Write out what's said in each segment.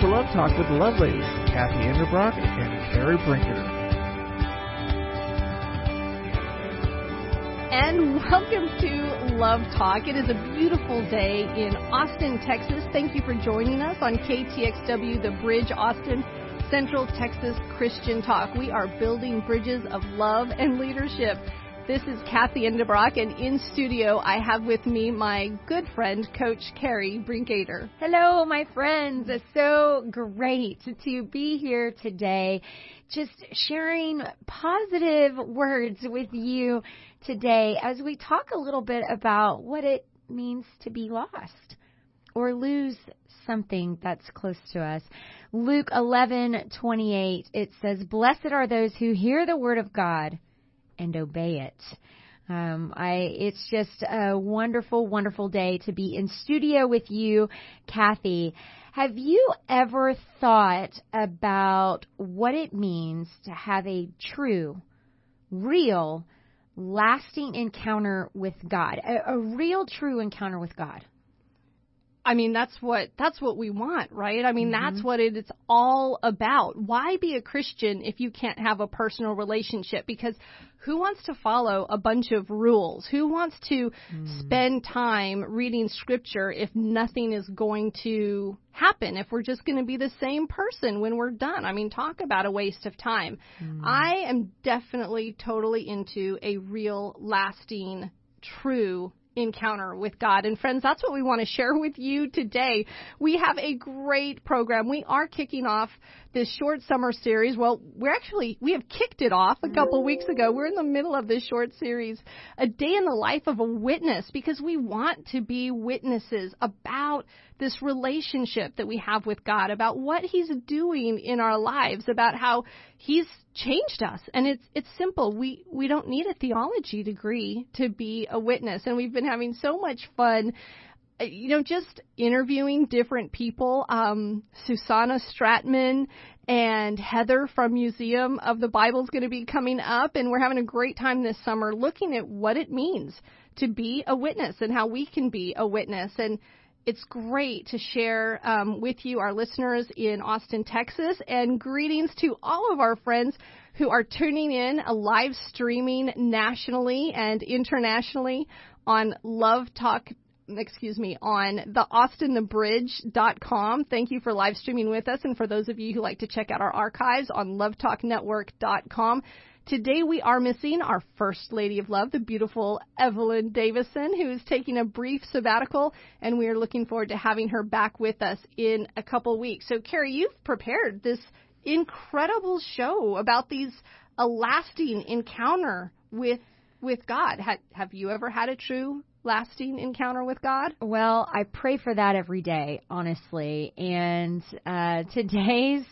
to Love Talk with the Kathy Enderbrock and Carrie Brinker. And welcome to Love Talk. It is a beautiful day in Austin, Texas. Thank you for joining us on KTXW, the Bridge Austin Central Texas Christian Talk. We are building bridges of love and leadership. This is Kathy Enderbrock, and in studio I have with me my good friend, Coach Carrie Brinkater. Hello, my friends. It's so great to be here today, just sharing positive words with you today as we talk a little bit about what it means to be lost or lose something that's close to us. Luke 11:28 it says, "Blessed are those who hear the word of God and obey it." Um, I, it's just a wonderful, wonderful day to be in studio with you, Kathy. Have you ever thought about what it means to have a true, real, lasting encounter with God? A, a real, true encounter with God? I mean, that's what that's what we want, right? I mean, Mm-hmm. that's what it, it's all about. Why be a Christian if you can't have a personal relationship? Because who wants to follow a bunch of rules? Who wants to Mm. spend time reading scripture if nothing is going to happen? If we're just going to be the same person when we're done? I mean, talk about a waste of time. Mm. I am definitely totally into a real, lasting, true encounter with God. And friends, that's what we want to share with you today. We have a great program. We are kicking off this short summer series. Well, we're actually, we have kicked it off a couple weeks ago. We're in the middle of this short series, a day in the life of a witness, because we want to be witnesses about this relationship that we have with God, about what He's doing in our lives, about how He's changed us. And it's it's simple. We we don't need a theology degree to be a witness. And we've been having so much fun uh, you know, just interviewing different people. Um, Susanna Stratman and Heather from Museum of the Bible is going to be coming up, and we're having a great time this summer looking at what it means to be a witness and how we can be a witness. And it's great to share um, with you, our listeners in Austin, Texas, and greetings to all of our friends who are tuning in, uh, live streaming nationally and internationally on Love Talk excuse me, on the austinthebridge.com. Thank you for live streaming with us and for those of you who like to check out our archives on lovetalknetwork.com. Today we are missing our First Lady of Love, the beautiful Evelyn Davison, who is taking a brief sabbatical, and we are looking forward to having her back with us in a couple weeks. So, Carrie, you've prepared this incredible show about these a lasting encounter with with God. Ha, have you ever had a true lasting encounter with God? Well, I pray for that every day, honestly. And uh, today's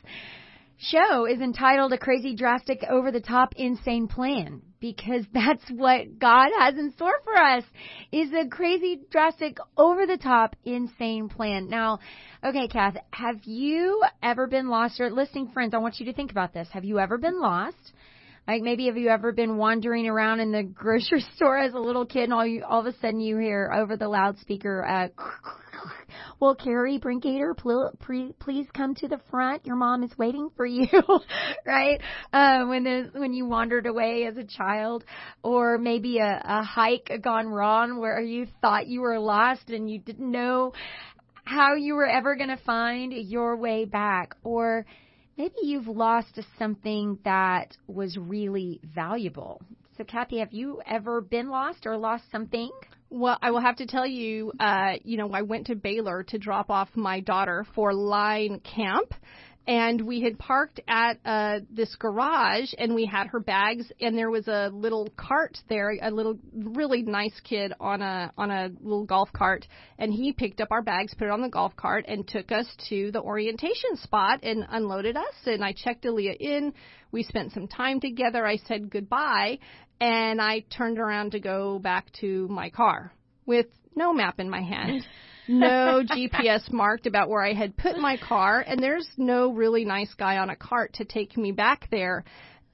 show is entitled A Crazy, Drastic, Over the Top, Insane Plan. Because that's what God has in store for us is a crazy, drastic, over the top, insane plan. Now, okay, Kath, have you ever been lost or listening friends, I want you to think about this. Have you ever been lost? Like maybe have you ever been wandering around in the grocery store as a little kid and all you all of a sudden you hear over the loudspeaker uh well, Carrie Brinkater, please come to the front. Your mom is waiting for you, right? Uh, when there's, when you wandered away as a child, or maybe a, a hike gone wrong where you thought you were lost and you didn't know how you were ever going to find your way back, or maybe you've lost something that was really valuable. So, Kathy, have you ever been lost or lost something? Well, I will have to tell you, uh, you know, I went to Baylor to drop off my daughter for line camp. And we had parked at uh, this garage, and we had her bags, and there was a little cart there, a little really nice kid on a on a little golf cart, and he picked up our bags, put it on the golf cart, and took us to the orientation spot and unloaded us. And I checked Aaliyah in. We spent some time together. I said goodbye, and I turned around to go back to my car with no map in my hand. no GPS marked about where I had put my car, and there's no really nice guy on a cart to take me back there.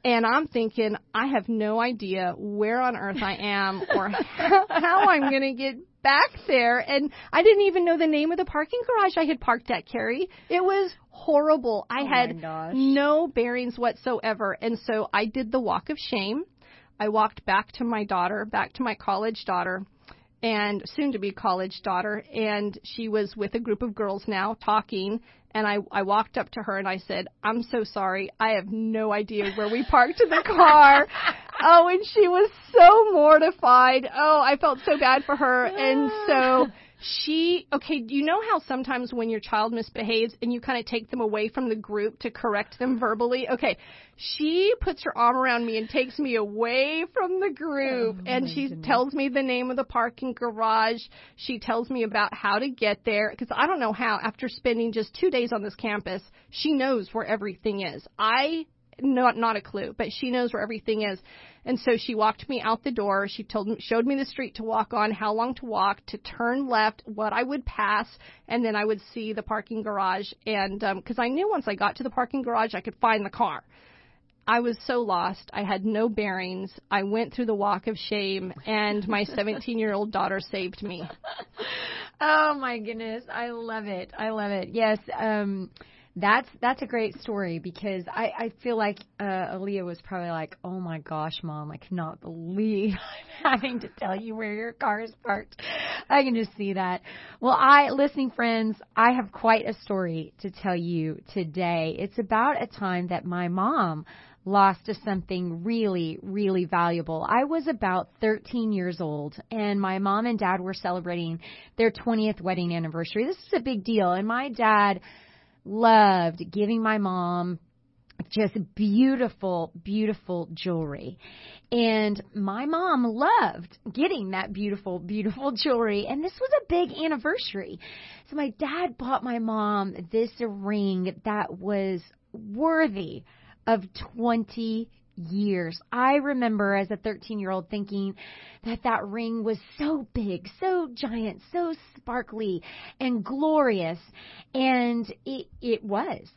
And I'm thinking, I have no idea where on earth I am or how, how I'm going to get back there. And I didn't even know the name of the parking garage I had parked at, Carrie. It was horrible. I Oh had no bearings whatsoever. And so I did the walk of shame. I walked back to my daughter, back to my college daughter, and soon to be college daughter, and she was with a group of girls now talking. And I, I walked up to her and I said, I'm so sorry. I have no idea where we parked the car. oh, and she was so mortified. Oh, I felt so bad for her. And so she, okay, you know how sometimes when your child misbehaves and you kind of take them away from the group to correct them verbally? Okay, she puts her arm around me and takes me away from the group Oh, and she goodness. tells me the name of the parking garage. She tells me about how to get there because I don't know how after spending just 2 days on this campus, she knows where everything is. I not not a clue, but she knows where everything is. And so she walked me out the door. She told me, showed me the street to walk on, how long to walk, to turn left, what I would pass, and then I would see the parking garage. And because I knew once I got to the parking garage, I could find the car. I was so lost. I had no bearings. I went through the walk of shame, and my 17 year old daughter saved me. Oh my goodness, I love it. I love it. Yes, um that's that's a great story because I I feel like uh Aaliyah was probably like, "Oh my gosh, mom, I cannot believe I'm having to tell you where your car is parked." I can just see that. Well, I listening friends, I have quite a story to tell you today. It's about a time that my mom lost to something really, really valuable. I was about 13 years old, and my mom and dad were celebrating their 20th wedding anniversary. This is a big deal, and my dad loved giving my mom just beautiful, beautiful jewelry. And my mom loved getting that beautiful, beautiful jewelry. And this was a big anniversary. So my dad bought my mom this ring that was worthy of 20 years. I remember as a 13 year old thinking that that ring was so big, so giant, so sparkly and glorious. And it, it was.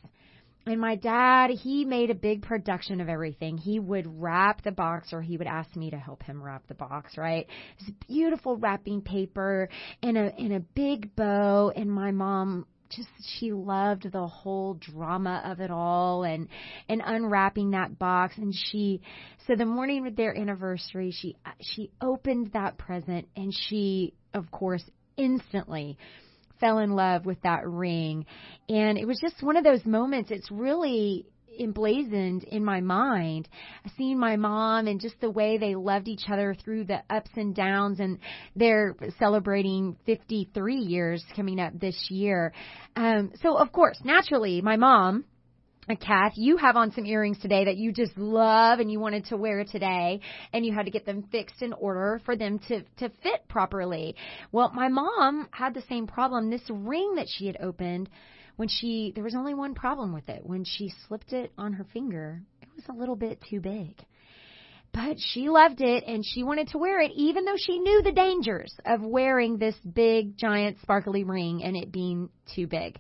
And my dad, he made a big production of everything. He would wrap the box or he would ask me to help him wrap the box, right? This beautiful wrapping paper and a and a big bow and my mom just she loved the whole drama of it all and and unwrapping that box. And she so the morning of their anniversary she she opened that present and she of course instantly fell in love with that ring. And it was just one of those moments. It's really emblazoned in my mind seeing my mom and just the way they loved each other through the ups and downs and they're celebrating 53 years coming up this year um so of course naturally my mom Kath, you have on some earrings today that you just love and you wanted to wear today and you had to get them fixed in order for them to, to fit properly. Well, my mom had the same problem. This ring that she had opened when she, there was only one problem with it. When she slipped it on her finger, it was a little bit too big. But she loved it and she wanted to wear it even though she knew the dangers of wearing this big, giant, sparkly ring and it being too big.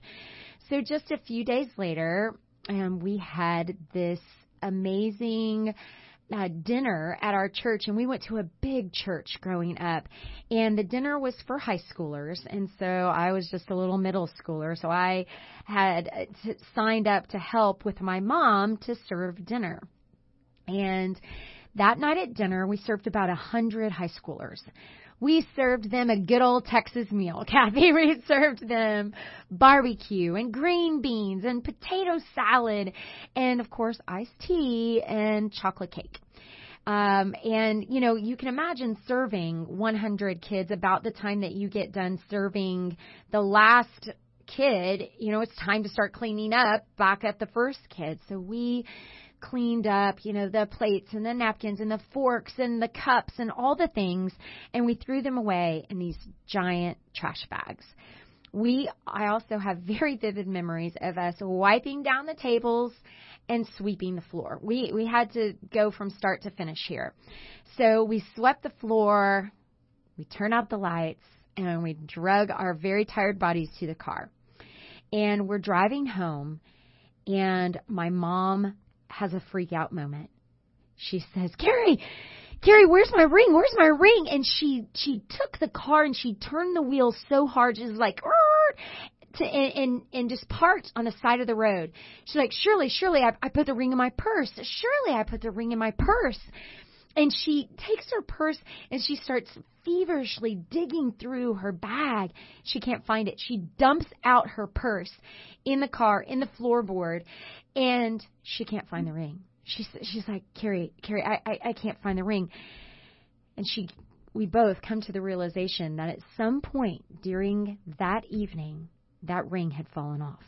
So just a few days later, um, we had this amazing uh, dinner at our church, and we went to a big church growing up. And the dinner was for high schoolers, and so I was just a little middle schooler. So I had uh, t- signed up to help with my mom to serve dinner. And that night at dinner, we served about a hundred high schoolers we served them a good old Texas meal. Kathy, we served them barbecue and green beans and potato salad and of course iced tea and chocolate cake. Um, and you know, you can imagine serving 100 kids about the time that you get done serving the last kid, you know, it's time to start cleaning up back at the first kid. So we cleaned up, you know, the plates and the napkins and the forks and the cups and all the things, and we threw them away in these giant trash bags. We, I also have very vivid memories of us wiping down the tables and sweeping the floor. We we had to go from start to finish here. So we swept the floor, we turned out the lights, and we drug our very tired bodies to the car. And we're driving home, and my mom has a freak out moment. She says, Carrie, Carrie, where's my ring? Where's my ring? And she she took the car and she turned the wheel so hard, she's like to and, and and just parked on the side of the road. She's like, Surely, surely I, I put the ring in my purse. Surely I put the ring in my purse. And she takes her purse and she starts feverishly digging through her bag. She can't find it. She dumps out her purse in the car, in the floorboard, and she can't find the ring. She's she's like, Carrie, Carrie, I, I, I can't find the ring. And she we both come to the realization that at some point during that evening, that ring had fallen off.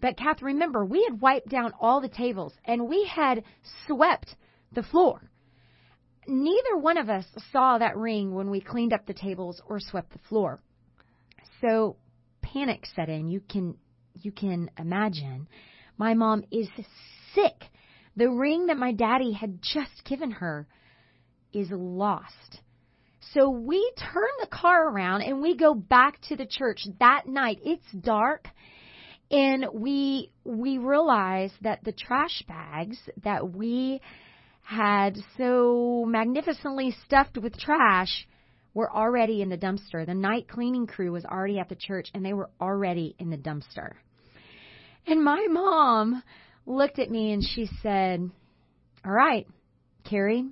But Kath, remember, we had wiped down all the tables and we had swept the floor. Neither one of us saw that ring when we cleaned up the tables or swept the floor. So panic set in. You can you can imagine. My mom is sick. The ring that my daddy had just given her is lost. So we turn the car around and we go back to the church that night. It's dark and we we realize that the trash bags that we had so magnificently stuffed with trash were already in the dumpster. The night cleaning crew was already at the church and they were already in the dumpster. And my mom looked at me and she said, All right, Carrie,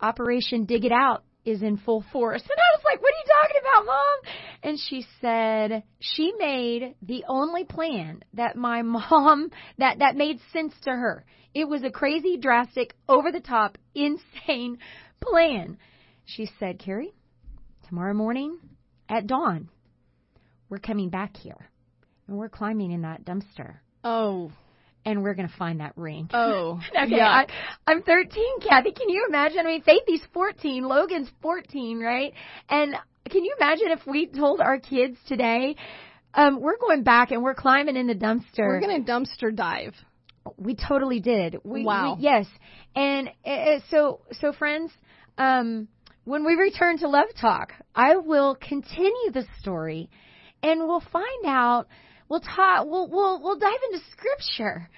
Operation Dig It Out is in full force. And I was like, What are you talking about, Mom? And she said she made the only plan that my mom that, that made sense to her. It was a crazy, drastic, over the top, insane plan. She said, Carrie, tomorrow morning at dawn, we're coming back here and we're climbing in that dumpster. Oh. And we're going to find that ring. Oh. okay. Yeah. I, I'm 13, Kathy. Can you imagine? I mean, Faithy's 14, Logan's 14, right? And can you imagine if we told our kids today, um, we're going back and we're climbing in the dumpster. We're going to dumpster dive. We totally did. We, Wow. we- yes. And uh, so, so friends, um, when we return to Love Talk, I will continue the story, and we'll find out. We'll talk. We'll we'll we'll dive into scripture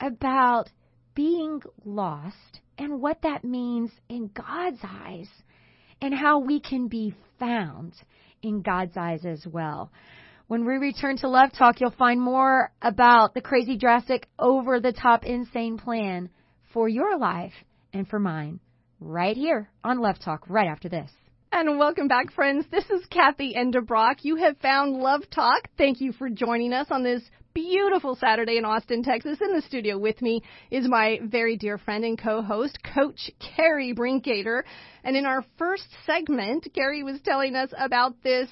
about being lost and what that means in God's eyes, and how we can be found in God's eyes as well. When we return to Love Talk, you'll find more about the crazy, drastic, over the top, insane plan for your life and for mine right here on Love Talk right after this. And welcome back, friends. This is Kathy Enderbrock. You have found Love Talk. Thank you for joining us on this beautiful Saturday in Austin, Texas. In the studio with me is my very dear friend and co-host, Coach Carrie Brinkater. And in our first segment, Carrie was telling us about this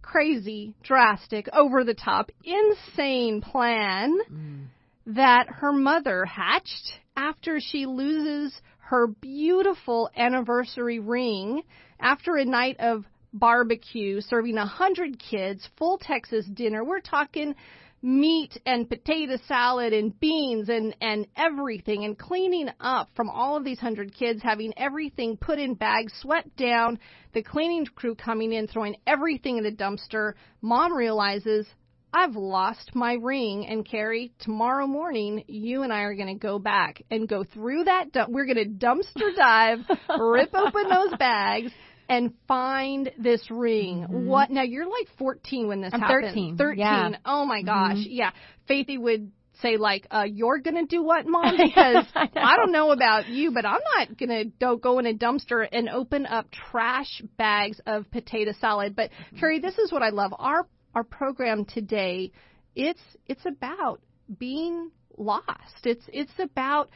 crazy, drastic, over the top, insane plan mm. that her mother hatched after she loses her beautiful anniversary ring after a night of barbecue serving a hundred kids, full Texas dinner. We're talking meat and potato salad and beans and and everything and cleaning up from all of these hundred kids having everything put in bags swept down the cleaning crew coming in throwing everything in the dumpster mom realizes I've lost my ring and Carrie tomorrow morning you and I are going to go back and go through that dump we're going to dumpster dive rip open those bags and find this ring. What now? You're like 14 when this I'm happened. 13, 13. yeah. Oh my gosh. Mhm. Yeah. Faithy would say like, uh, "You're gonna do what, mom?" Because I. I don't know about you, but I'm not gonna do- go in a dumpster and open up trash bags of potato salad. But Carrie, this is what I love. Our our program today, it's it's about being lost. It's it's about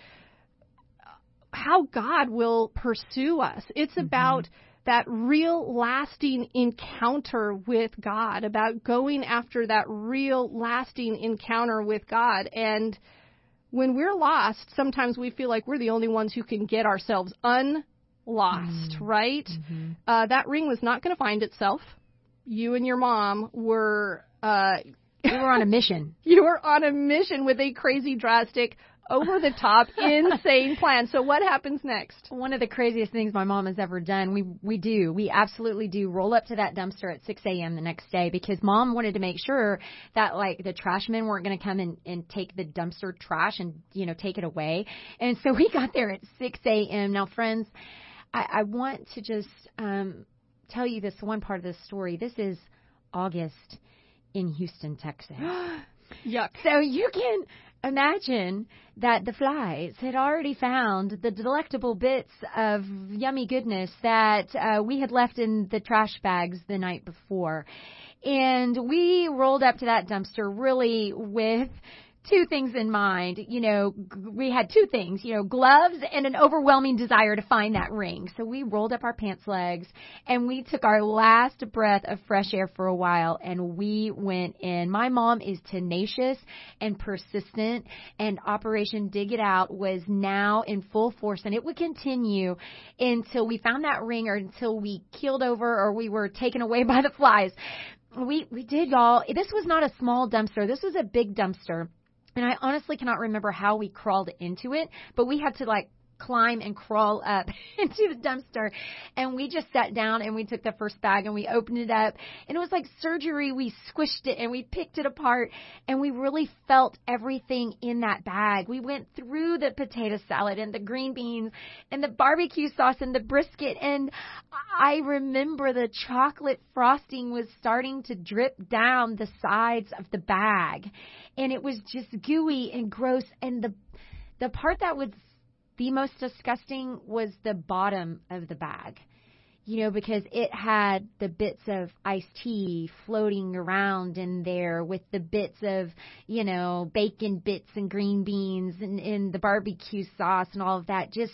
how God will pursue us. It's about that real lasting encounter with God, about going after that real lasting encounter with God. And when we're lost, sometimes we feel like we're the only ones who can get ourselves unlost, right? Uh, that ring was not going to find itself. You and your mom were, uh, We were on a mission. you were on a mission with a crazy, drastic, over the top, insane plan. So what happens next? One of the craziest things my mom has ever done. We we do. We absolutely do roll up to that dumpster at 6 a.m. the next day because mom wanted to make sure that like the trash men weren't going to come and and take the dumpster trash and you know take it away. And so we got there at 6 a.m. Now, friends, I, I want to just um, tell you this one part of the story. This is August in Houston, Texas. Yuck. So you can imagine that the flies had already found the delectable bits of yummy goodness that uh, we had left in the trash bags the night before. And we rolled up to that dumpster really with two things in mind. You know, we had two things, you know, gloves and an overwhelming desire to find that ring. So we rolled up our pants legs and we took our last breath of fresh air for a while and we went in. My mom is tenacious and persistent and Operation Dig It Out was now in full force and it would continue until we found that ring or until we keeled over or we were taken away by the flies. We we did y'all. This was not a small dumpster. This was a big dumpster and I honestly cannot remember how we crawled into it, but we had to like climb and crawl up into the dumpster. And we just sat down and we took the first bag and we opened it up. And it was like surgery. We squished it and we picked it apart and we really felt everything in that bag. We went through the potato salad and the green beans and the barbecue sauce and the brisket. And I remember the chocolate frosting was starting to drip down the sides of the bag. And it was just gooey and gross. And the the part that was the most disgusting was the bottom of the bag. You know, because it had the bits of iced tea floating around in there with the bits of, you know, bacon bits and green beans and, the barbecue sauce and all of that just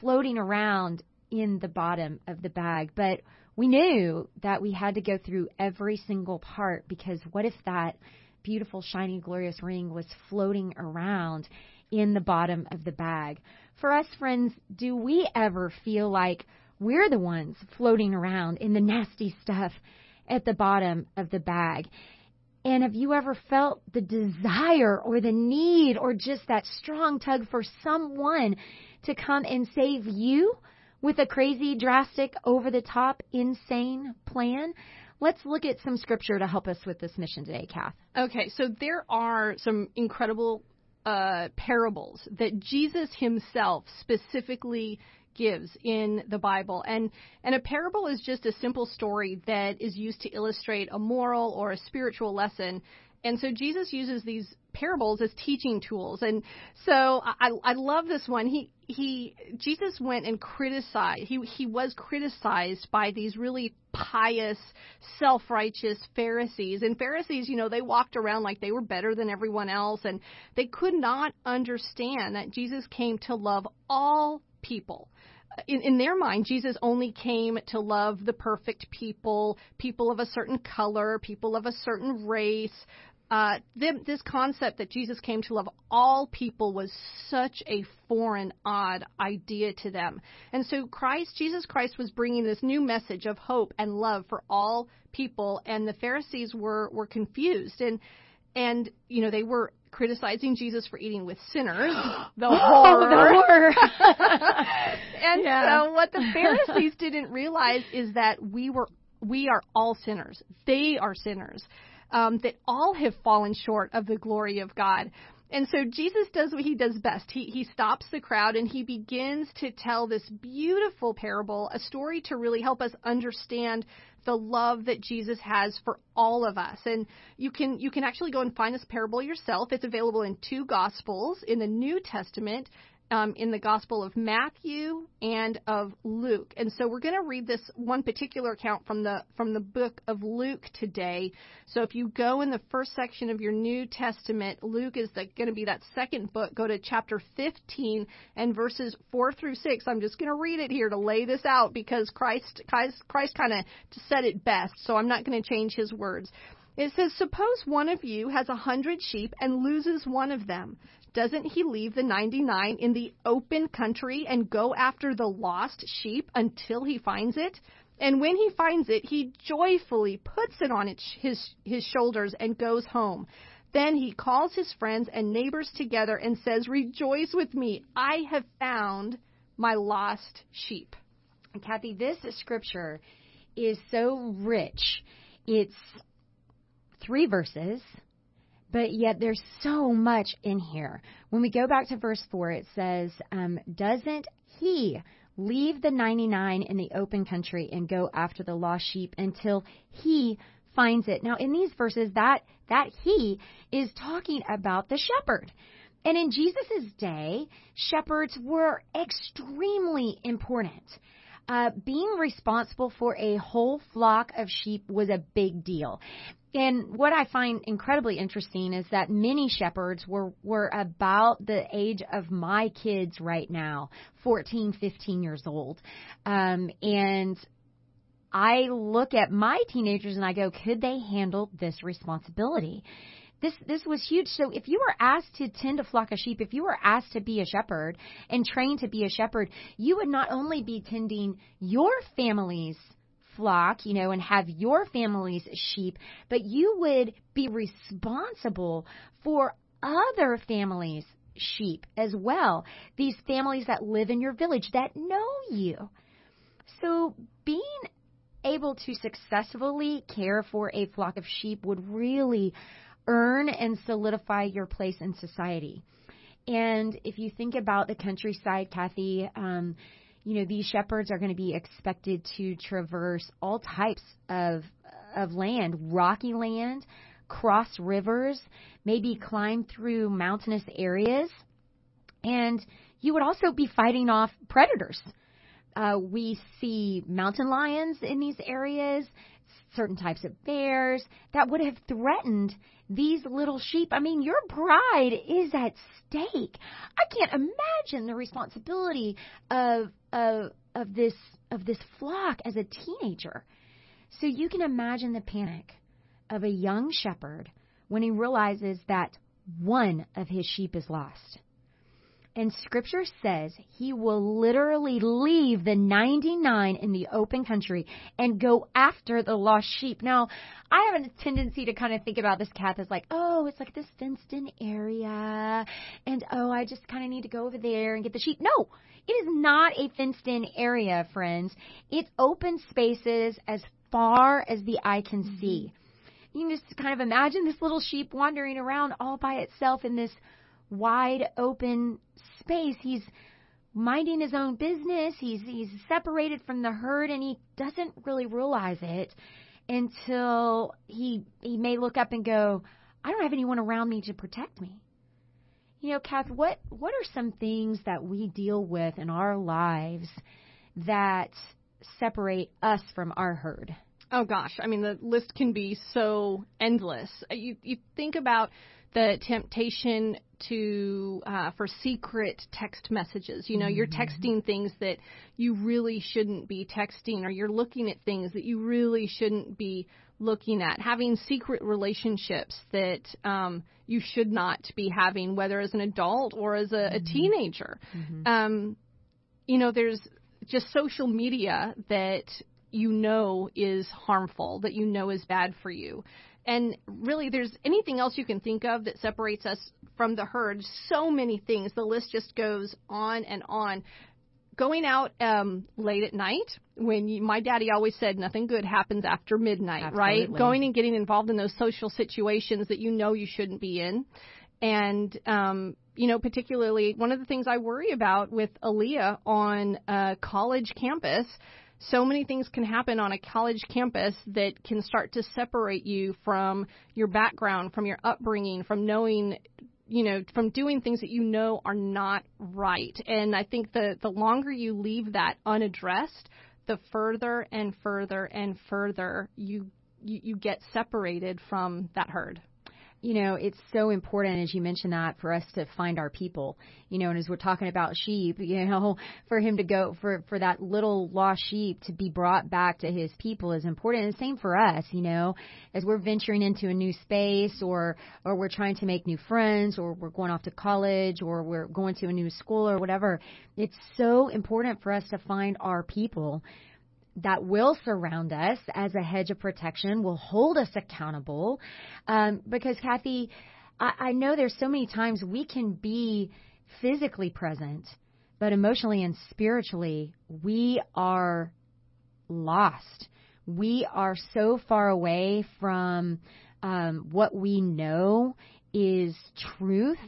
floating around in the bottom of the bag. But we knew that we had to go through every single part because what if that beautiful, shiny, glorious ring was floating around in the bottom of the bag? For us, friends, do we ever feel like we're the ones floating around in the nasty stuff at the bottom of the bag? And have you ever felt the desire or the need or just that strong tug for someone to come and save you with a crazy, drastic, over the top, insane plan? Let's look at some scripture to help us with this mission today, Kath. Okay, so there are some incredible uh, parables that Jesus himself specifically gives in the Bible. And and a parable is just a simple story that is used to illustrate a moral or a spiritual lesson. And so Jesus uses these parables as teaching tools. And so I, I love this one. He he Jesus went and criticized. He he was criticized by these really pious, self-righteous Pharisees. And Pharisees, you know, they walked around like they were better than everyone else and they could not understand that Jesus came to love all people. In, in, their mind, Jesus only came to love the perfect people, people of a certain color, people of a certain race, uh, this concept that Jesus came to love all people was such a foreign, odd idea to them. And so Christ, Jesus Christ was bringing this new message of hope and love for all people, and the Pharisees were, were confused. And, and, you know, they were criticizing Jesus for eating with sinners. The horror. the horror. and yeah. so what the Pharisees didn't realize is that we were we are all sinners. They are sinners um, that all have fallen short of the glory of God. And so Jesus does what he does best. He he stops the crowd and he begins to tell this beautiful parable, a story to really help us understand the love that Jesus has for all of us. And you can you can actually go and find this parable yourself. It's available in two gospels in the New Testament um, in the Gospel of Matthew and of Luke. And so we're going to read this one particular account from the from the book of Luke today. So if you go in the first section of your New Testament, Luke is going to be that second book. Go to chapter 15 and verses 4 through 6. I'm just going to read it here to lay this out because Christ Christ, Christ kind of said it best. So I'm not going to change his words. It says, Suppose one of you has a hundred sheep and loses one of them. Doesn't he leave the 99 in the open country and go after the lost sheep until he finds it? And when he finds it, he joyfully puts it on his, his shoulders and goes home. Then he calls his friends and neighbors together and says, Rejoice with me, I have found my lost sheep. Kathy, this scripture is so rich. It's three verses, but yet there's so much in here. When we go back to verse 4, it says, um, Doesn't he leave the 99 in the open country and go after the lost sheep until he finds it. Now, in these verses, that, that he is talking about the shepherd. And in Jesus' day, shepherds were extremely important. Uh, being responsible for a whole flock of sheep was a big deal. And what I find incredibly interesting is that many shepherds were, were about the age of my kids right now, 14, 15 years old. Um, and I look at my teenagers and I go, could they handle this responsibility? This this was huge. So if you were asked to tend a flock of sheep, if you were asked to be a shepherd and trained to be a shepherd, you would not only be tending your family's flock, you know, and have your family's sheep, but you would be responsible for other families' sheep as well. These families that live in your village that know you. So being able to successfully care for a flock of sheep would really earn and solidify your place in society. And if you think about the countryside, Kathy, um, you know these shepherds are going to be expected to traverse all types of of land, rocky land, cross rivers, maybe climb through mountainous areas, and you would also be fighting off predators. Uh, we see mountain lions in these areas, certain types of bears that would have threatened these little sheep. I mean, your pride is at stake. I can't imagine the responsibility of of of this of this flock as a teenager. So you can imagine the panic of a young shepherd when he realizes that one of his sheep is lost. And scripture says he will literally leave the 99 in the open country and go after the lost sheep. Now, I have a tendency to kind of think about this Kath as like, oh, it's like this fenced in area. And oh, I just kind of need to go over there and get the sheep. No, it is not a fenced in area, friends. It's open spaces as far as the eye can mm-hmm. see. You can just kind of imagine this little sheep wandering around all by itself in this wide open space. He's minding his own business. He's he's separated from the herd and he doesn't really realize it until he he may look up and go, I don't have anyone around me to protect me. You know, Kath, what what are some things that we deal with in our lives that separate us from our herd? Oh gosh, I mean the list can be so endless. You you think about the temptation to uh, for secret text messages. You know, mm-hmm. you're texting things that you really shouldn't be texting, or you're looking at things that you really shouldn't be looking at. Having secret relationships that um, you should not be having, whether as an adult or as a, mm-hmm. a teenager. Mm-hmm. Um, you know, there's just social media that you know is harmful, that you know is bad for you. And really, there's anything else you can think of that separates us from the herd. So many things. The list just goes on and on. Going out um, late at night, when you, my daddy always said nothing good happens after midnight, Absolutely. right? Going and getting involved in those social situations that you know you shouldn't be in. And, um, you know, particularly one of the things I worry about with Aaliyah on a college campus so many things can happen on a college campus that can start to separate you from your background, from your upbringing, from knowing you know from doing things that you know are not right. And i think the the longer you leave that unaddressed the further and further and further you you, you get separated from that herd you know, it's so important, as you mentioned that, for us to find our people. You know, and as we're talking about sheep, you know, for him to go, for, for that little lost sheep to be brought back to his people is important. And same for us, you know, as we're venturing into a new space or, or we're trying to make new friends or we're going off to college or we're going to a new school or whatever. It's so important for us to find our people that will surround us as a hedge of protection, will hold us accountable. Um, because, Kathy, I, I know there's so many times we can be physically present, but emotionally and spiritually, we are lost. We are so far away from um, what we know is truth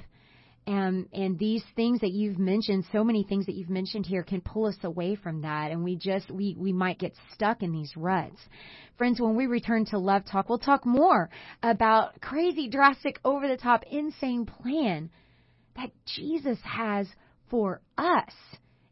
and and these things that you've mentioned so many things that you've mentioned here can pull us away from that. And we just we we might get stuck in these ruts. Friends when we return to love talk we'll talk more about crazy drastic over the top insane plan that jesus has for us.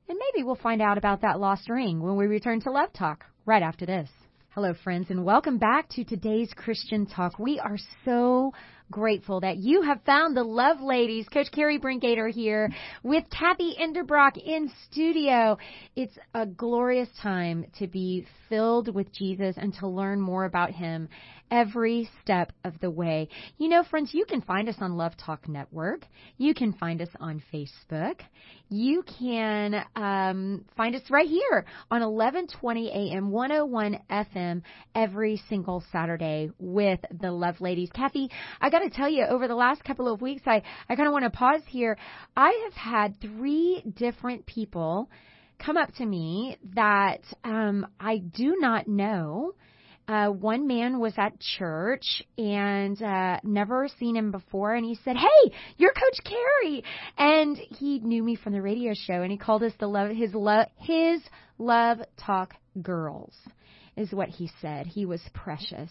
And maybe we'll find out about that lost ring when we return to love talk right after this. Hello, friends, and welcome back to today's Christian Talk. We are so grateful that you have found the Love Ladies, Coach Carrie Brinkater here with Kathy Enderbrock in studio. It's a glorious time to be filled with Jesus and to learn more about Him every step of the way. You know, friends, you can find us on Love Talk Network. You can find us on Facebook. You can um, find us right here on 1120 AM, 101 FM every single Saturday with the Love Ladies. Kathy, I got to tell you, over the last couple of weeks, I, I kind of want to pause here. I have had three different people come up to me that um, I do not know. Uh, one man was at church and uh, never seen him before, and he said, "Hey, you're Coach Carrie," and he knew me from the radio show, and he called us the love his love his love talk girls is what he said. He was precious.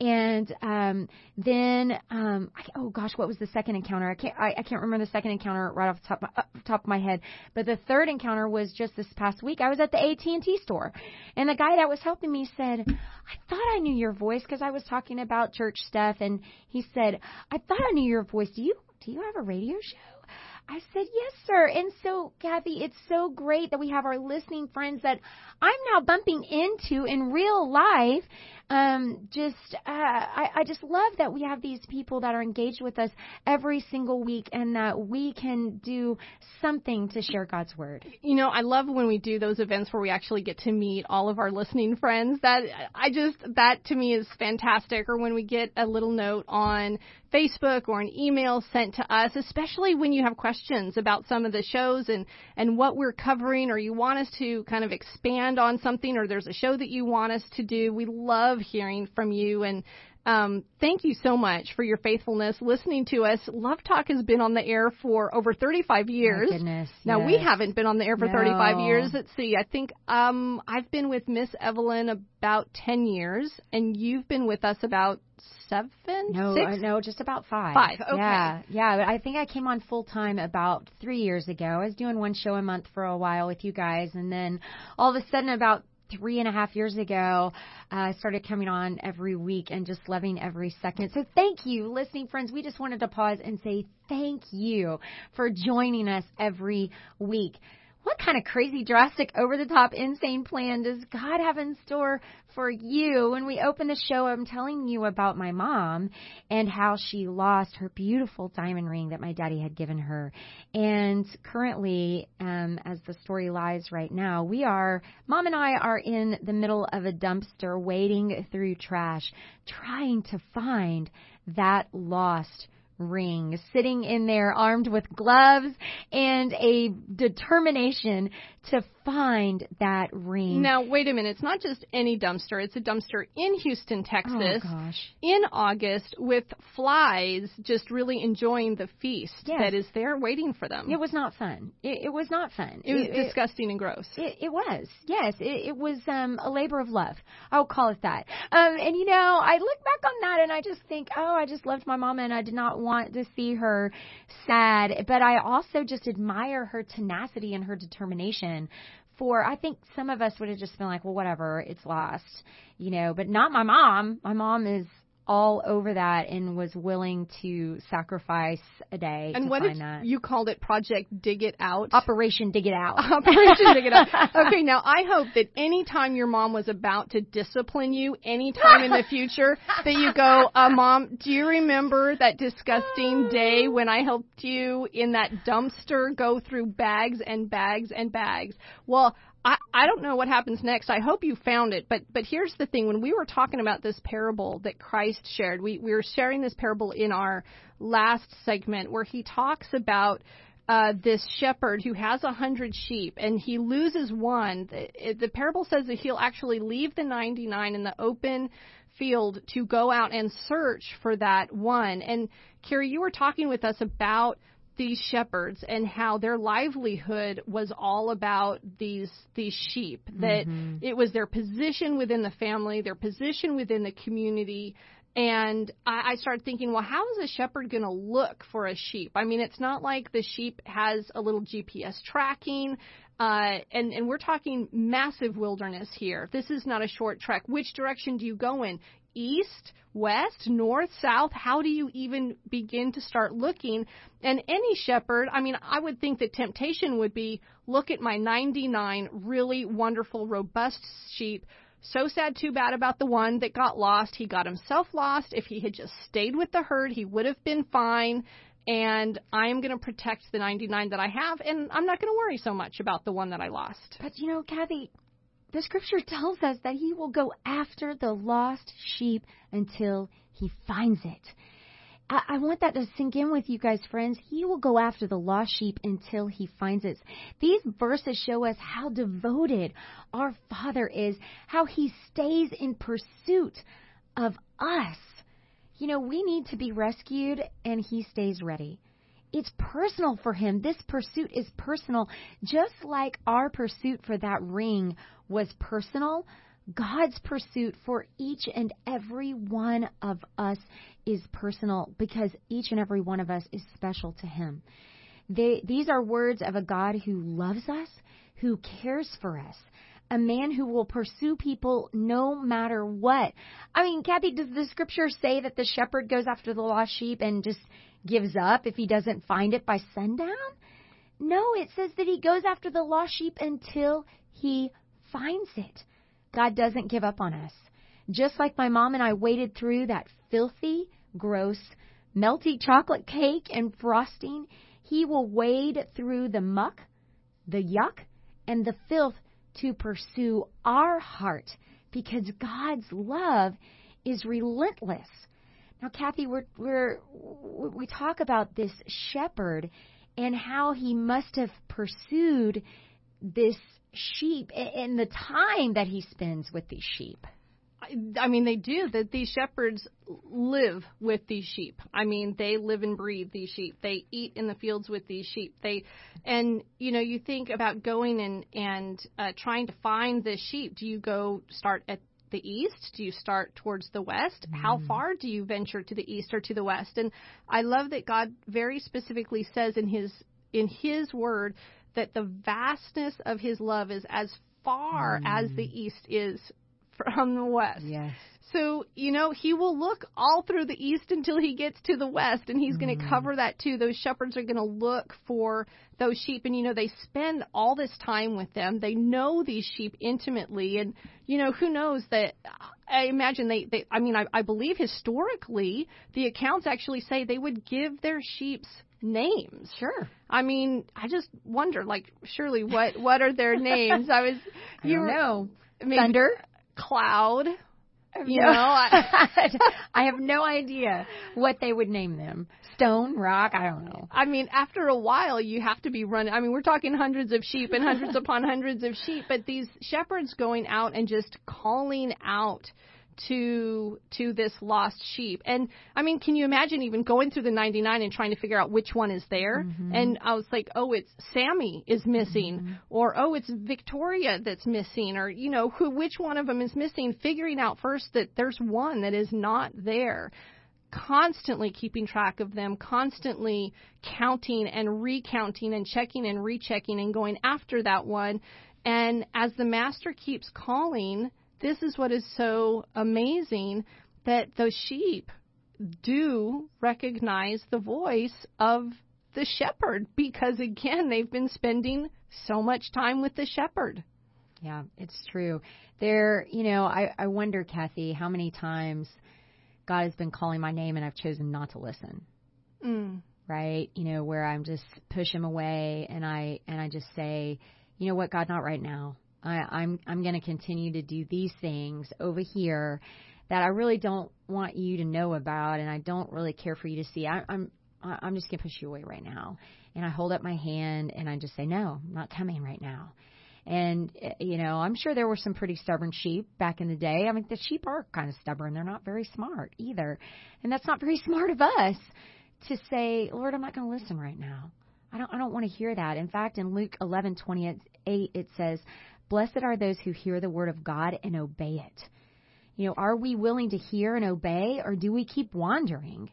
And um, then, um, I, oh gosh, what was the second encounter? I can't, I, I can't remember the second encounter right off the top, uh, top of my head. But the third encounter was just this past week. I was at the AT&T store, and the guy that was helping me said, "I thought I knew your voice because I was talking about church stuff." And he said, "I thought I knew your voice. Do you do you have a radio show?" I said, Yes, sir. And so, Kathy, it's so great that we have our listening friends that I'm now bumping into in real life um, just uh, I, I just love that we have these people that are engaged with us every single week, and that we can do something to share God's word. You know, I love when we do those events where we actually get to meet all of our listening friends. That I just that to me is fantastic. Or when we get a little note on Facebook or an email sent to us, especially when you have questions about some of the shows and and what we're covering, or you want us to kind of expand on something, or there's a show that you want us to do. We love hearing from you and um, thank you so much for your faithfulness listening to us. Love Talk has been on the air for over 35 years. Goodness. Now yes. we haven't been on the air for no. 35 years. Let's see. I think um, I've been with Miss Evelyn about 10 years, and you've been with us about seven. No, six? Uh, no, just about five. Five. Okay. Yeah, yeah. But I think I came on full time about three years ago. I was doing one show a month for a while with you guys, and then all of a sudden, about three and a half years ago, uh, I uh, started coming on every week and just loving every second. So thank you, listening friends. We just wanted to pause and say thank you for joining us every week. What kind of crazy, drastic, over the top, insane plan does God have in store for you? When we open the show, I'm telling you about my mom and how she lost her beautiful diamond ring that my daddy had given her. And currently, um, as the story lies right now, we are, mom and I are in the middle of a dumpster wading through trash, trying to find that lost ring, sitting in there armed with gloves and a determination to find that ring. Now, wait a minute. It's not just any dumpster. It's a dumpster in Houston, Texas. Oh, gosh. In August with flies just really enjoying the feast yes. that is there waiting for them. It was not fun. It, it was not fun. It was it, disgusting and gross. It, it was. Yes. It, it was um, a labor of love. I'll call it that. Um, and, you know, I look back on that and I just think, oh, I just loved my mama and I did not want to see her sad. But I also just admire her tenacity and her determination for I think some of us would have just been like, well, whatever, it's lost, you know, but not my mom. My mom is all over that and was willing to sacrifice a day and to what find if that. you called it Project Dig It Out? Operation Dig It Out. Operation Dig It Out. Okay, now I hope that anytime your mom was about to discipline you, anytime in the future, that you go, uh, Mom, do you remember that disgusting day when I helped you in that dumpster go through bags and bags and bags? Well, I, I don't know what happens next. I hope you found it. But but here's the thing: when we were talking about this parable that Christ shared, we we were sharing this parable in our last segment where he talks about uh, this shepherd who has a hundred sheep and he loses one. The, the parable says that he'll actually leave the 99 in the open field to go out and search for that one. And Carrie, you were talking with us about these shepherds and how their livelihood was all about these these sheep that Mm-hmm. it was their position within the family their position within the community and I, I started thinking well how is a shepherd going to look for a sheep i mean it's not like the sheep has a little gps tracking uh, and, and we're talking massive wilderness here. This is not a short trek. Which direction do you go in? East, west, north, south? How do you even begin to start looking? And any shepherd, I mean, I would think that temptation would be look at my 99 really wonderful, robust sheep. So sad, too bad about the one that got lost. He got himself lost. If he had just stayed with the herd, he would have been fine and I am going to protect the 99 that I have, and I'm not going to worry so much about the one that I lost. But you know, Kathy, the scripture tells us that he will go after the lost sheep until he finds it. I, want that to sink in with you guys, friends. He will go after the lost sheep until he finds it. These verses show us how devoted our Father is, how he stays in pursuit of us. You know, we need to be rescued, and he stays ready. It's personal for him. This pursuit is personal. Just like our pursuit for that ring was personal, God's pursuit for each and every one of us is personal because each and every one of us is special to him. They, these are words of a God who loves us, who cares for us, a man who will pursue people no matter what. I mean, Kathy, does the scripture say that the shepherd goes after the lost sheep and just gives up if he doesn't find it by sundown? No, it says that he goes after the lost sheep until he finds it. God doesn't give up on us. Just like my mom and I waded through that filthy, gross, melty chocolate cake and frosting, he will wade through the muck, the yuck, and the filth to pursue our heart because God's love is relentless. Now, Kathy, we're, we're, we talk about this shepherd and how he must have pursued this sheep and the time that he spends with these sheep. I mean, they do that. These shepherds live with these sheep. I mean, they live and breathe these sheep. They eat in the fields with these sheep. They, and you know, you think about going and and uh, trying to find the sheep. Do you go start at the east? Do you start towards the west? Mm. How far do you venture to the east or to the west? And I love that God very specifically says in His in His Word that the vastness of His love is as far mm. as the east is from the west. Yes. So, you know, he will look all through the east until he gets to the west, and he's mm. going to cover that too. Those shepherds are going to look for those sheep, and, you know, they spend all this time with them. They know these sheep intimately, and, you know, who knows that. I imagine they, they I mean, I, I believe historically the accounts actually say they would give their sheep's names. Sure. I mean, I just wonder, like, surely what what are their names? I was, you I know, maybe, Thunder, Cloud. You no. know, I, I have no idea what they would name them. Stone, rock, I don't know. I mean, after a while, you have to be running. I mean, we're talking hundreds of sheep and hundreds upon hundreds of sheep, but these shepherds going out and just calling out to to this lost sheep. And I mean, can you imagine even going through the 99 and trying to figure out which one is there? Mm-hmm. And I was like, "Oh, it's Sammy is missing." Mm-hmm. Or, "Oh, it's Victoria that's missing." Or, you know, who which one of them is missing? Figuring out first that there's one that is not there constantly keeping track of them, constantly counting and recounting and checking and rechecking and going after that one. And as the master keeps calling, this is what is so amazing that the sheep do recognize the voice of the shepherd because again they've been spending so much time with the shepherd. Yeah, it's true. There, you know, I, I wonder, Kathy, how many times God has been calling my name and I've chosen not to listen. Mm. Right? You know, where I'm just push him away and I and I just say, you know what, God, not right now. I, I'm I'm going to continue to do these things over here that I really don't want you to know about, and I don't really care for you to see. I, I'm I'm just going to push you away right now, and I hold up my hand and I just say, no, I'm not coming right now. And eh, you know, I'm sure there were some pretty stubborn sheep back in the day. I mean, the sheep are kind of stubborn; they're not very smart either, and that's not very smart of us to say, Lord, I'm not going to listen right now. I don't I don't want to hear that. In fact, in Luke 11:28 it says, "Blessed are those who hear the word of God and obey it." You know, are we willing to hear and obey or do we keep wandering?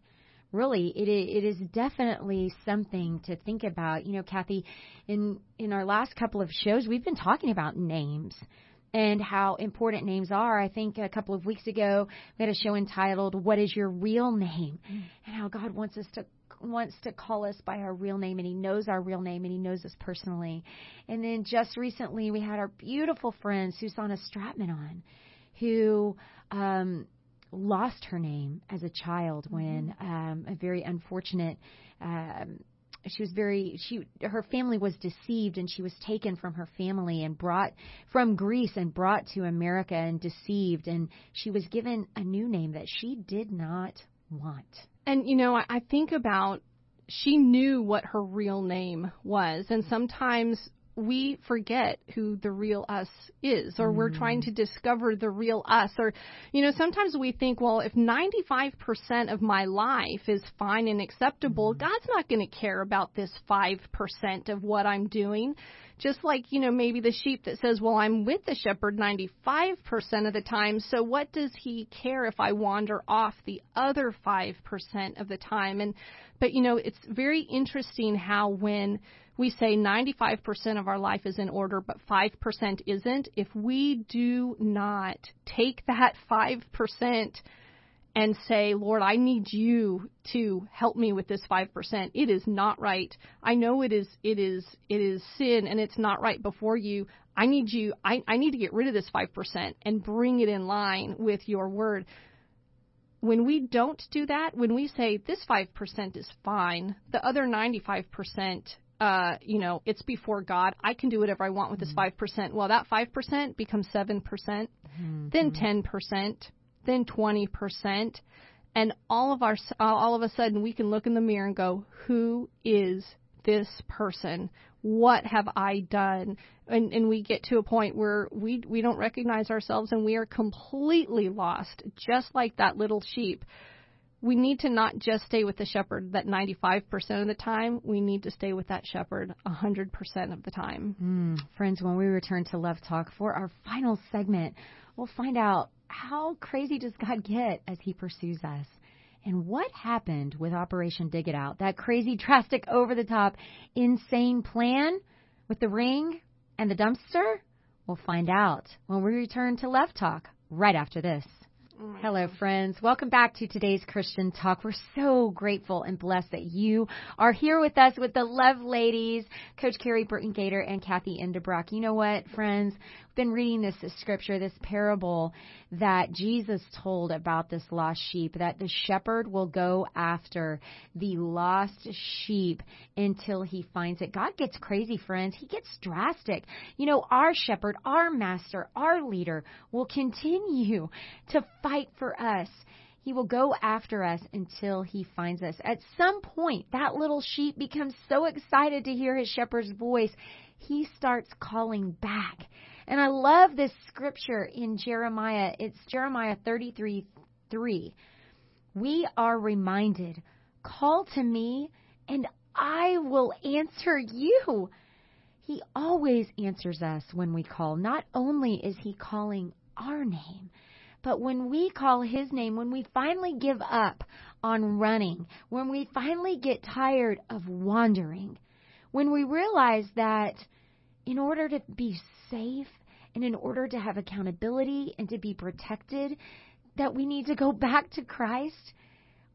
Really, it it is definitely something to think about. You know, Kathy, in in our last couple of shows, we've been talking about names and how important names are. I think a couple of weeks ago we had a show entitled "What is Your Real Name?" Mm. and how God wants us to wants to call us by our real name and he knows our real name and he knows us personally. And then just recently we had our beautiful friend Susanna Stratman on who um lost her name as a child when mm-hmm. um a very unfortunate um she was very she her family was deceived and she was taken from her family and brought from Greece and brought to America and deceived and she was given a new name that she did not want. And you know, I, I think about she knew what her real name was and sometimes we forget who the real us is or mm. we're trying to discover the real us or you know sometimes we think well if 95% of my life is fine and acceptable mm. God's not going to care about this 5% of what I'm doing just like you know maybe the sheep that says well I'm with the shepherd 95% of the time so what does he care if I wander off the other 5% of the time and but you know it's very interesting how when we say 95% of our life is in order, but 5% isn't, if we do not take that 5% and say, Lord, I need you to help me with this 5%. It is not right. I know it is, it is, it is sin and it's not right before you. I need you, I, I need to get rid of this 5% and bring it in line with your word. When we don't do that, when we say this 5% is fine, the other 95% uh, you know, it's before God. I can do whatever I want with this 5%. Mm-hmm. Well, that 5% becomes 7%, percent mm-hmm. then 10%, then 20%. And all of our, all of a sudden we can look in the mirror and go, who is this person? What have I done? And, and we get to a point where we, we don't recognize ourselves and we are completely lost, just like that little sheep we need to not just stay with the shepherd that 95% of the time. We need to stay with that shepherd 100% of the time. Mm, friends, when we return to Love Talk for our final segment, we'll find out how crazy does God get as he pursues us? And what happened with Operation Dig It Out? That crazy, drastic, over the top, insane plan with the ring and the dumpster? We'll find out when we return to Love Talk right after this. Oh Hello, friends. Welcome back to today's Christian Talk. We're so grateful and blessed that you are here with us with the Love Ladies, Coach Carrie Burton Gator and Kathy Enderbrock. You know what, friends? We've been reading this scripture, this parable that Jesus told about this lost sheep, that the shepherd will go after the lost sheep until he finds it. God gets crazy, friends. He gets drastic. You know, our shepherd, our master, our leader will continue to fight for us. He will go after us until he finds us. At some point, that little sheep becomes so excited to hear his shepherd's voice, he starts calling back. And I love this scripture in Jeremiah. It's Jeremiah 33 3. We are reminded, call to me and I will answer you. He always answers us when we call. Not only is he calling our name, but when we call his name, when we finally give up on running, when we finally get tired of wandering, when we realize that in order to be safe and in order to have accountability and to be protected, that we need to go back to Christ.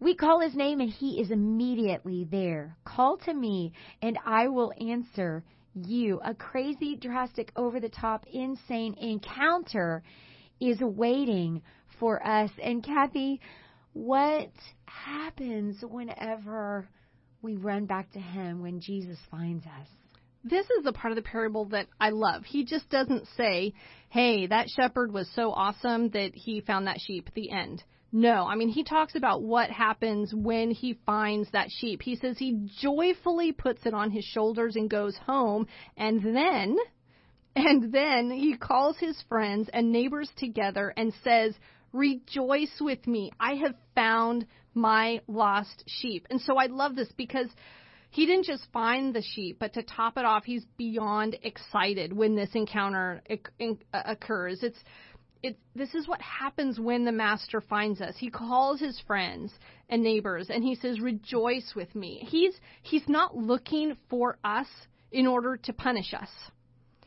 We call his name and he is immediately there. Call to me and I will answer you. A crazy, drastic, over the top, insane encounter is waiting for us. And Kathy, what happens whenever we run back to him when Jesus finds us? this is the part of the parable that I love. He just doesn't say, hey, that shepherd was so awesome that he found that sheep, the end. No, I mean, he talks about what happens when he finds that sheep. He says he joyfully puts it on his shoulders and goes home, and then, and then he calls his friends and neighbors together and says, Rejoice with me. I have found my lost sheep. And so I love this because he didn't just find the sheep, but to top it off, he's beyond excited when this encounter uh, occurs. It's it, this is what happens when the master finds us. He calls his friends and neighbors and he says, "Rejoice with me." He's he's not looking for us in order to punish us.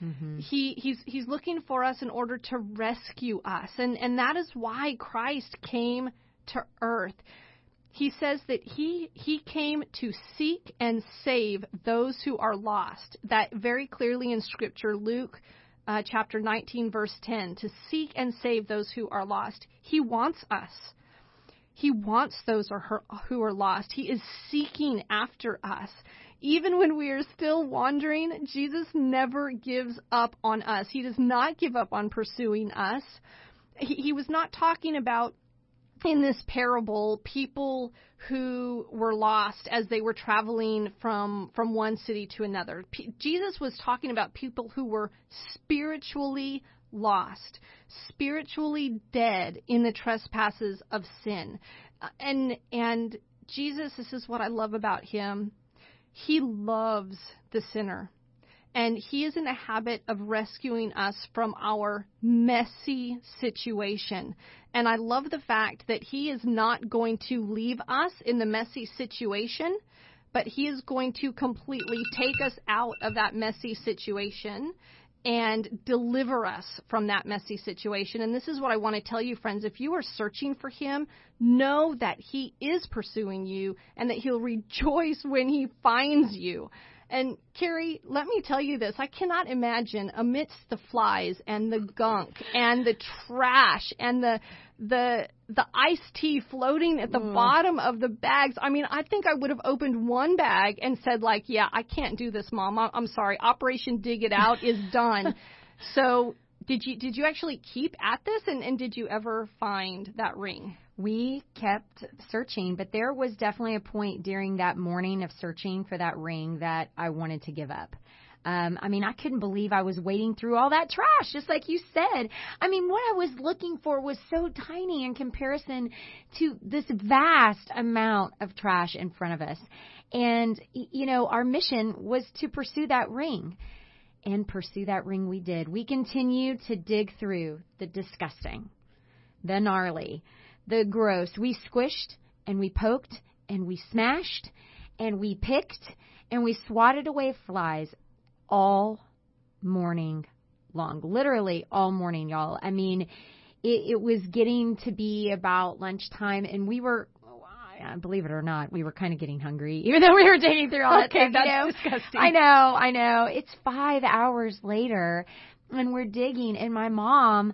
Mm-hmm. He he's he's looking for us in order to rescue us. And and that is why Christ came to earth. He says that he he came to seek and save those who are lost. That very clearly in scripture Luke uh, chapter 19 verse 10 to seek and save those who are lost. He wants us. He wants those who are lost. He is seeking after us. Even when we are still wandering, Jesus never gives up on us. He does not give up on pursuing us. He, he was not talking about in this parable people who were lost as they were traveling from from one city to another. P- Jesus was talking about people who were spiritually lost, spiritually dead in the trespasses of sin. Uh, and and Jesus, this is what I love about him. He loves the sinner. And he is in the habit of rescuing us from our messy situation. And I love the fact that he is not going to leave us in the messy situation, but he is going to completely take us out of that messy situation and deliver us from that messy situation. And this is what I want to tell you, friends. If you are searching for Him, know that He is pursuing you and that He'll rejoice when He finds you. And Carrie, let me tell you this. I cannot imagine amidst the flies and the gunk and the trash and the the the iced tea floating at the mm. bottom of the bags. I mean, I think I would have opened one bag and said like, "Yeah, I can't do this, mom. I'm sorry. Operation Dig It Out is done." so, did you did you actually keep at this and, and did you ever find that ring? we kept searching, but there was definitely a point during that morning of searching for that ring that I wanted to give up. Um, I mean, I couldn't believe I was wading through all that trash, just like you said. I mean, what I was looking for was so tiny in comparison to this vast amount of trash in front of us. And, you know, our mission was to pursue that ring. And pursue that ring we did. We continued to dig through the disgusting, the gnarly, the gross. We squished and we poked and we smashed and we picked and we swatted away flies all morning long. Literally all morning, y'all. I mean, it, it was getting to be about lunchtime and we were believe it or not, we were kind of getting hungry, even though we were digging through all okay, that stuff. That's you know? disgusting. I know, I know. It's five hours later, and we're digging, and my mom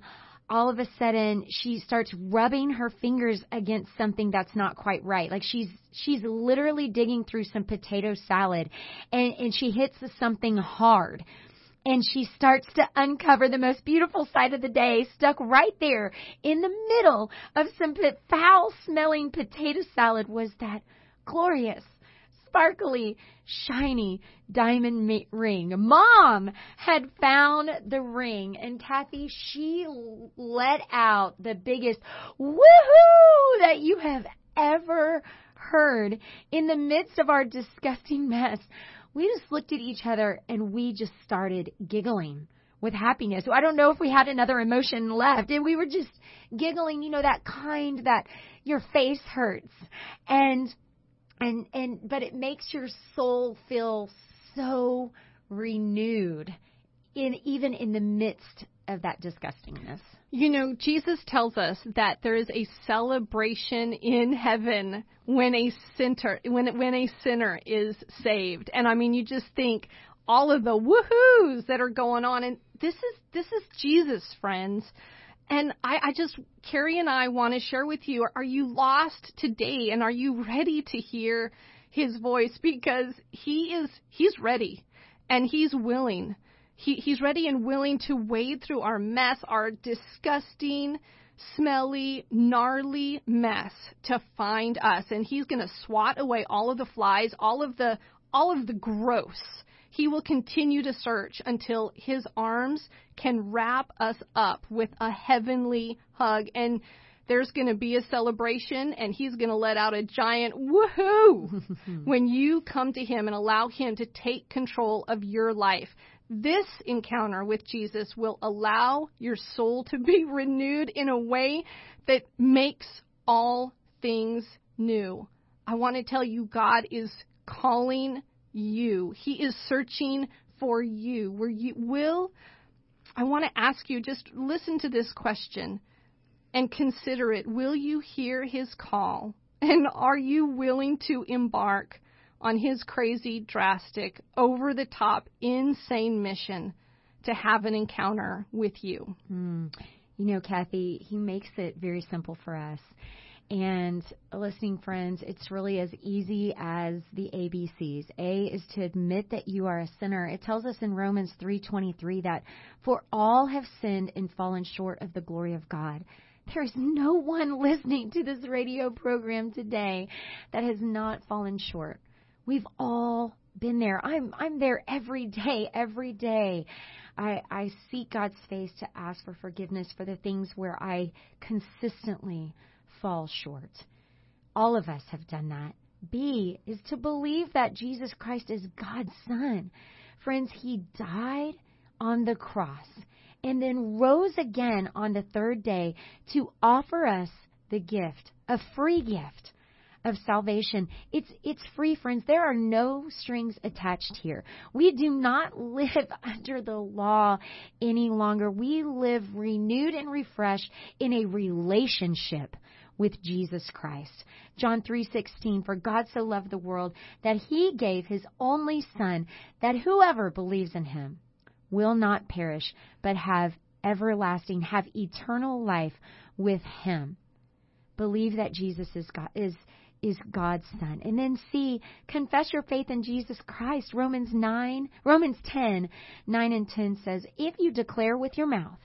all of a sudden she starts rubbing her fingers against something that's not quite right. Like she's she's literally digging through some potato salad and and she hits something hard. And she starts to uncover the most beautiful sight of the day, stuck right there in the middle of some foul smelling potato salad was that glorious sparkly, shiny diamond ring. Mom had found the ring, and Kathy, she let out the biggest woohoo that you have ever heard in the midst of our disgusting mess. We just looked at each other and we just started giggling with happiness. So I don't know if we had another emotion left. And we were just giggling, you know, that kind that your face hurts. And and and but it makes your soul feel so renewed in even in the midst of that disgustingness. You know, Jesus tells us that there is a celebration in heaven when a sinner when when a sinner is saved. And I mean, you just think all of the woohoos that are going on and this is this is Jesus, friends. And I, I just, Carrie and I want to share with you are you lost today and are you ready to hear his voice? Because he is, he's ready and he's willing. He, he's ready and willing to wade through our mess, our disgusting, smelly, gnarly mess to find us. And he's going to swat away all of the flies, all of the, all of the gross he will continue to search until his arms can wrap us up with a heavenly hug. And there's going to be a celebration and he's going to let out a giant woohoo when you come to him and allow him to take control of your life. This encounter with Jesus will allow your soul to be renewed in a way that makes all things new. I want to tell you, God is calling you. He is searching for you. Where you will, I want to ask you, just listen to this question and consider it. Will you hear his call? And are you willing to embark on his crazy, drastic, over the top, insane mission to have an encounter with you? Mm. You know, Kathy, he makes it very simple for us. And listening friends, it's really as easy as the ABCs. A is to admit that you are a sinner. It tells us in Romans 3:23 that for all have sinned and fallen short of the glory of God. There is no one listening to this radio program today that has not fallen short. We've all been there. I'm I'm there every day, every day. I, I seek God's face to ask for forgiveness for the things where I consistently fall short. All of us have done that. B is to believe that Jesus Christ is God's Son. Friends, He died on the cross and then rose again on the third day to offer us the gift, a free gift of salvation. It's it's free, friends. There are no strings attached here. We do not live under the law any longer. We live renewed and refreshed in a relationship with Jesus Christ. John 3:16 For God so loved the world that he gave his only son that whoever believes in him will not perish but have everlasting have eternal life with him. Believe that Jesus is God is is God's son. And then C, confess your faith in Jesus Christ. Romans 9, Romans 10, 9 and 10 says, if you declare with your mouth,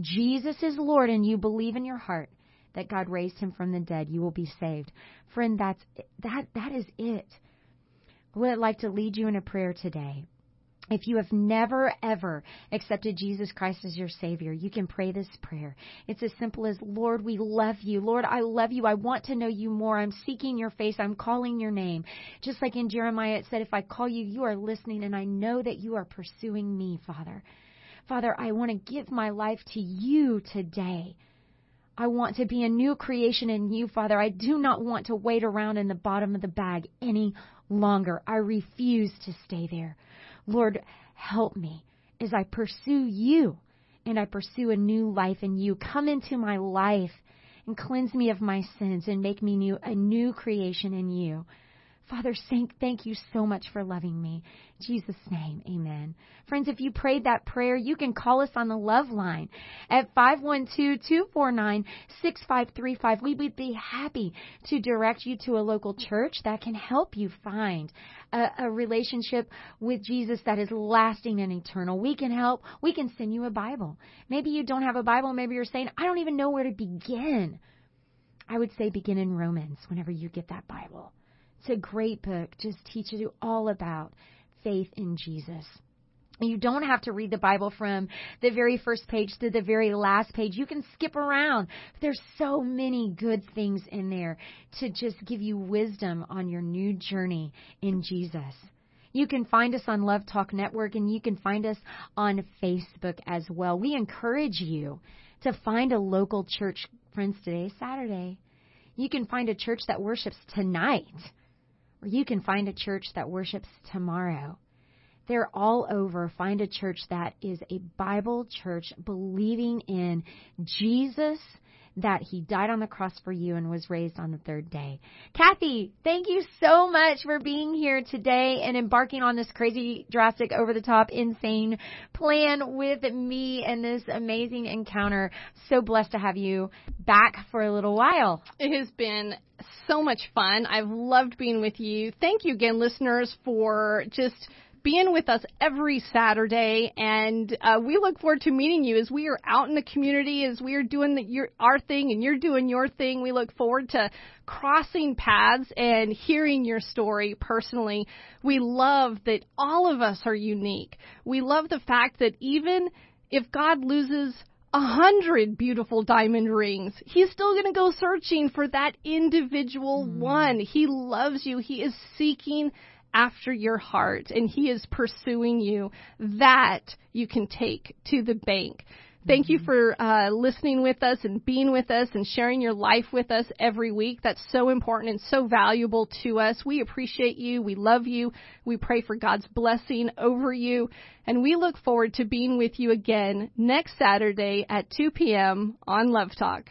Jesus is Lord and you believe in your heart that God raised him from the dead, you will be saved. Friend, that's that that is it. I would like to lead you in a prayer today. If you have never ever accepted Jesus Christ as your Savior, you can pray this prayer. It's as simple as, Lord, we love you. Lord, I love you. I want to know you more. I'm seeking your face. I'm calling your name. Just like in Jeremiah, it said, if I call you, you are listening, and I know that you are pursuing me, Father. Father, I want to give my life to you today. I want to be a new creation in you, Father. I do not want to wait around in the bottom of the bag any longer. I refuse to stay there. Lord, help me as I pursue you and I pursue a new life in you. Come into my life and cleanse me of my sins and make me new, a new creation in you. Father, thank you so much for loving me. In Jesus' name, amen. Friends, if you prayed that prayer, you can call us on the love line at 512-249-6535. We would be happy to direct you to a local church that can help you find a, a relationship with Jesus that is lasting and eternal. We can help. We can send you a Bible. Maybe you don't have a Bible. Maybe you're saying, I don't even know where to begin. I would say begin in Romans whenever you get that Bible. It's a great book. Just teaches you all about faith in Jesus. You don't have to read the Bible from the very first page to the very last page. You can skip around. There's so many good things in there to just give you wisdom on your new journey in Jesus. You can find us on Love Talk Network and you can find us on Facebook as well. We encourage you to find a local church. Friends, today Saturday. You can find a church that worships tonight or you can find a church that worships tomorrow. They're all over. Find a church that is a Bible church believing in Jesus, that he died on the cross for you and was raised on the third day. Kathy, thank you so much for being here today and embarking on this crazy, drastic, over the top, insane plan with me and this amazing encounter. So blessed to have you back for a little while. It has been so much fun. I've loved being with you. Thank you again, listeners, for just being with us every Saturday, and uh, we look forward to meeting you as we are out in the community, as we are doing the, your, our thing and you're doing your thing. We look forward to crossing paths and hearing your story personally. We love that all of us are unique. We love the fact that even if God loses a hundred beautiful diamond rings. He's still going to go searching for that individual mm. one. He loves you. He is seeking after your heart and he is pursuing you. That you can take to the bank. Thank you for uh, listening with us and being with us and sharing your life with us every week. That's so important and so valuable to us. We appreciate you. We love you. We pray for God's blessing over you. And we look forward to being with you again next Saturday at 2 p.m. on Love Talk.